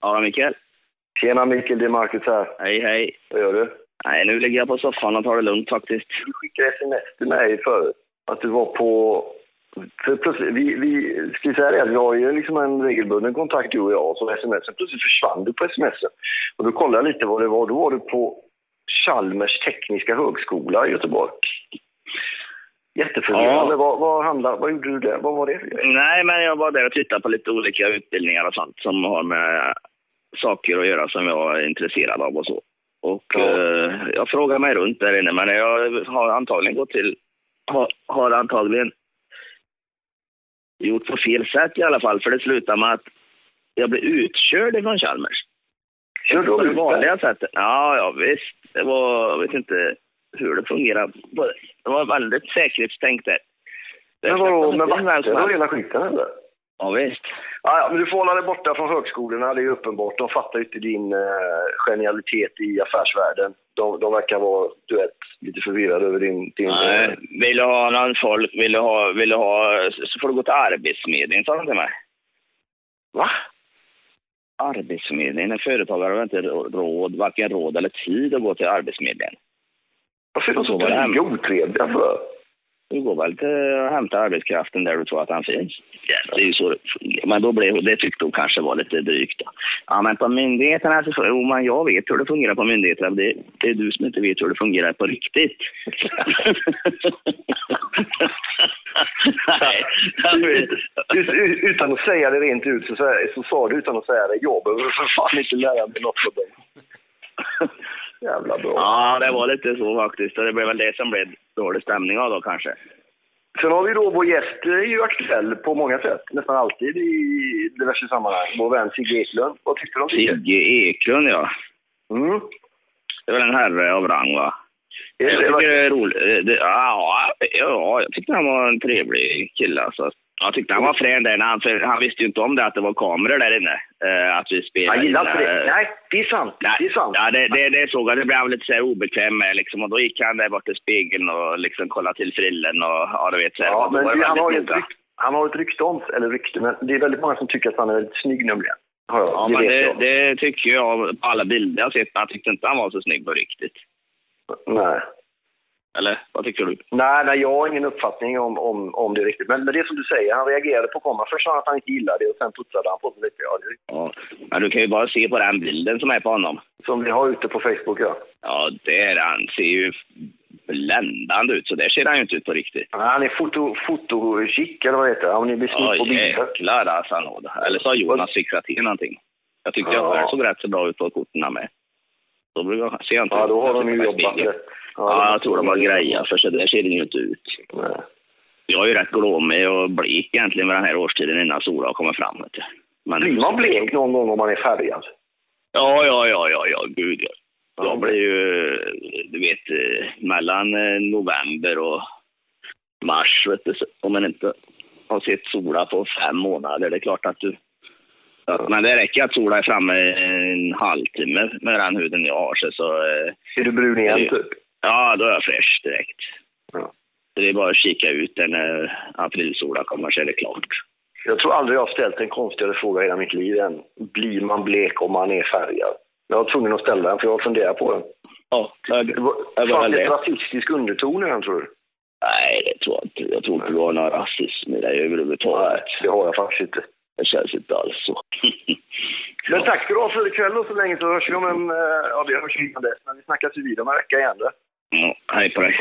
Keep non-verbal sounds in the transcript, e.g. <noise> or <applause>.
Ja, Mikael. Tjena Mikael, det är Marcus här. Hej, hej. Vad gör du? Nej, nu ligger jag på soffan och tar det lugnt faktiskt. Du skickade sms till mig förut. Att du var på... För plötsligt, vi, vi ska säga det, att vi har ju liksom en regelbunden kontakt du och jag, så sms. Plötsligt försvann du på sms. Och då kollade jag lite vad det var. Då var du på Chalmers tekniska högskola i Göteborg. Jätteförvirrande. Ja. Vad, vad, handlar, vad gjorde du där? Vad var det för grej? Nej, men jag var där och tittade på lite olika utbildningar och sånt som har med saker att göra som jag är intresserad av och så. Och Ja. eh, jag frågar mig runt där inne, men jag har antagligen gått till, har, har antagligen gjort på fel sätt i alla fall, för det slutar med att jag blev utkörd ifrån Chalmers. Kör du På det ut vanliga sättet. Ja, ja visst. Det var, jag vet inte hur det fungerar. Det var väldigt säkerhetstänkt där. Men vadå, med vakter och hela skiten eller? Ja, visst. Ja, ja, men du får hålla dig borta från högskolorna, det är uppenbart. De fattar inte din eh, genialitet i affärsvärlden. De, de verkar vara, du vet, lite förvirrade över din... din Nej, eh, vill du ha någon folk, vill du ha, vill du ha, så får du gå till Arbetsförmedlingen, sa de till mig. va? Arbetsförmedlingen, en företagare har inte råd, varken råd eller tid att gå till Arbetsförmedlingen. Varför är de så dryga otrevliga för? Du går väl till att hämta arbetskraften där du tror att han finns. Ja, det är ju så. Men då blev, det tyckte hon kanske var lite drygt. Då. Ja, men på myndigheterna så... Jo, men jag vet hur det fungerar på myndigheterna. Det, det är du som inte vet hur det fungerar på riktigt. <laughs> Nej, Utan att säga det rent ut så, så, så sa du utan att säga det, jag behöver för fan inte lära mig något av dig. Jävla bra. Ja, det var lite så faktiskt. Och det blev väl det som blev dålig stämning av då kanske. Sen har vi då vår gäst, är ju aktuell på många sätt, nästan alltid i diverse sammanhang. Vår vän Sigge Eklund. Vad tycker du om Sigge? Sigge Eklund, ja. Mm. Det väl en herre av rang, va? Jag det, tycker det är roligt. Ja, ja, jag tyckte han var en trevlig kille. Alltså. Jag tyckte han var frän där. Han, för han visste ju inte om det, att det var kameror där inne. Eh, att vi spelade han gillar inte in, det. Nej, det är sant. Nej, Det är sant. Ja, det, det, det såg jag. Det blev han lite så obekväm med. Liksom. Och då gick han där bort till spegeln och liksom kollade till frillen och ja, du vet. Så här. Ja, men det han, har ju rykte, han har ett rykte om eller rykte, men det är väldigt många som tycker att han är väldigt snygg nämligen. Ja, men det, det tycker jag på alla bilder jag sett. Jag tyckte inte han var så snygg på riktigt. Nej. Eller vad tycker du? Nej, nej, jag har ingen uppfattning om, om, om det riktigt. Men, men det är som du säger, han reagerade på kameran. Först sa han att han inte gillade det och sen putsade han på sig lite. Ja, det. Ja. Men du kan ju bara se på den bilden som är på honom. Som vi har ute på Facebook, ja. Ja, det är han. ser ju bländande ut. Så där ser han ju inte ut på riktigt. Nej, Han är foto, fotochic, eller vad heter det? Han är Ja, på bilder. jäklar alltså. Eller så har Jonas fixat till någonting. Jag tyckte jag Ja. själv såg rätt så bra ut på korten med. Då brukar ser jag inte Ja, då har jag de ju jobbat rätt. Ja, jag tror de har grejat för så där ser det ju inte ut. Nej. Jag är ju rätt glåmig och blek egentligen vid den här årstiden innan solen har kommit fram. Men, Blir man blek någon gång om man är färgad? Ja, ja, ja, ja, ja, gud ja. Jag blir ju, du vet, eh, mellan eh, november och mars, vet du, om man inte har sett sola på fem månader, det är klart att du... Men det räcker att sola är framme en halvtimme med den huden jag har, så, så eh, Är du brun igen, typ? ja, då är jag fräsch direkt. Ja. Så det är bara att kika ut när aprilsola kommer så är det klart. Jag tror aldrig jag har ställt en konstigare fråga i hela mitt liv än blir man blek om man är färgad? Jag var tvungen att ställa den, för jag funderar på den. Ja, jag, jag var fanns det rasistisk underton i den, tror du? Nej, det tror jag inte. Jag tror inte det var någon rasism i det Nej, överhuvudtaget. det har jag faktiskt inte. Det känns. Men tack ska du ha för ikväll och så länge så hörs vi om en... eh, Ja, vi hörs innan dess, men vi snackas ju vid om en vecka igen. då. ja, hej på dig.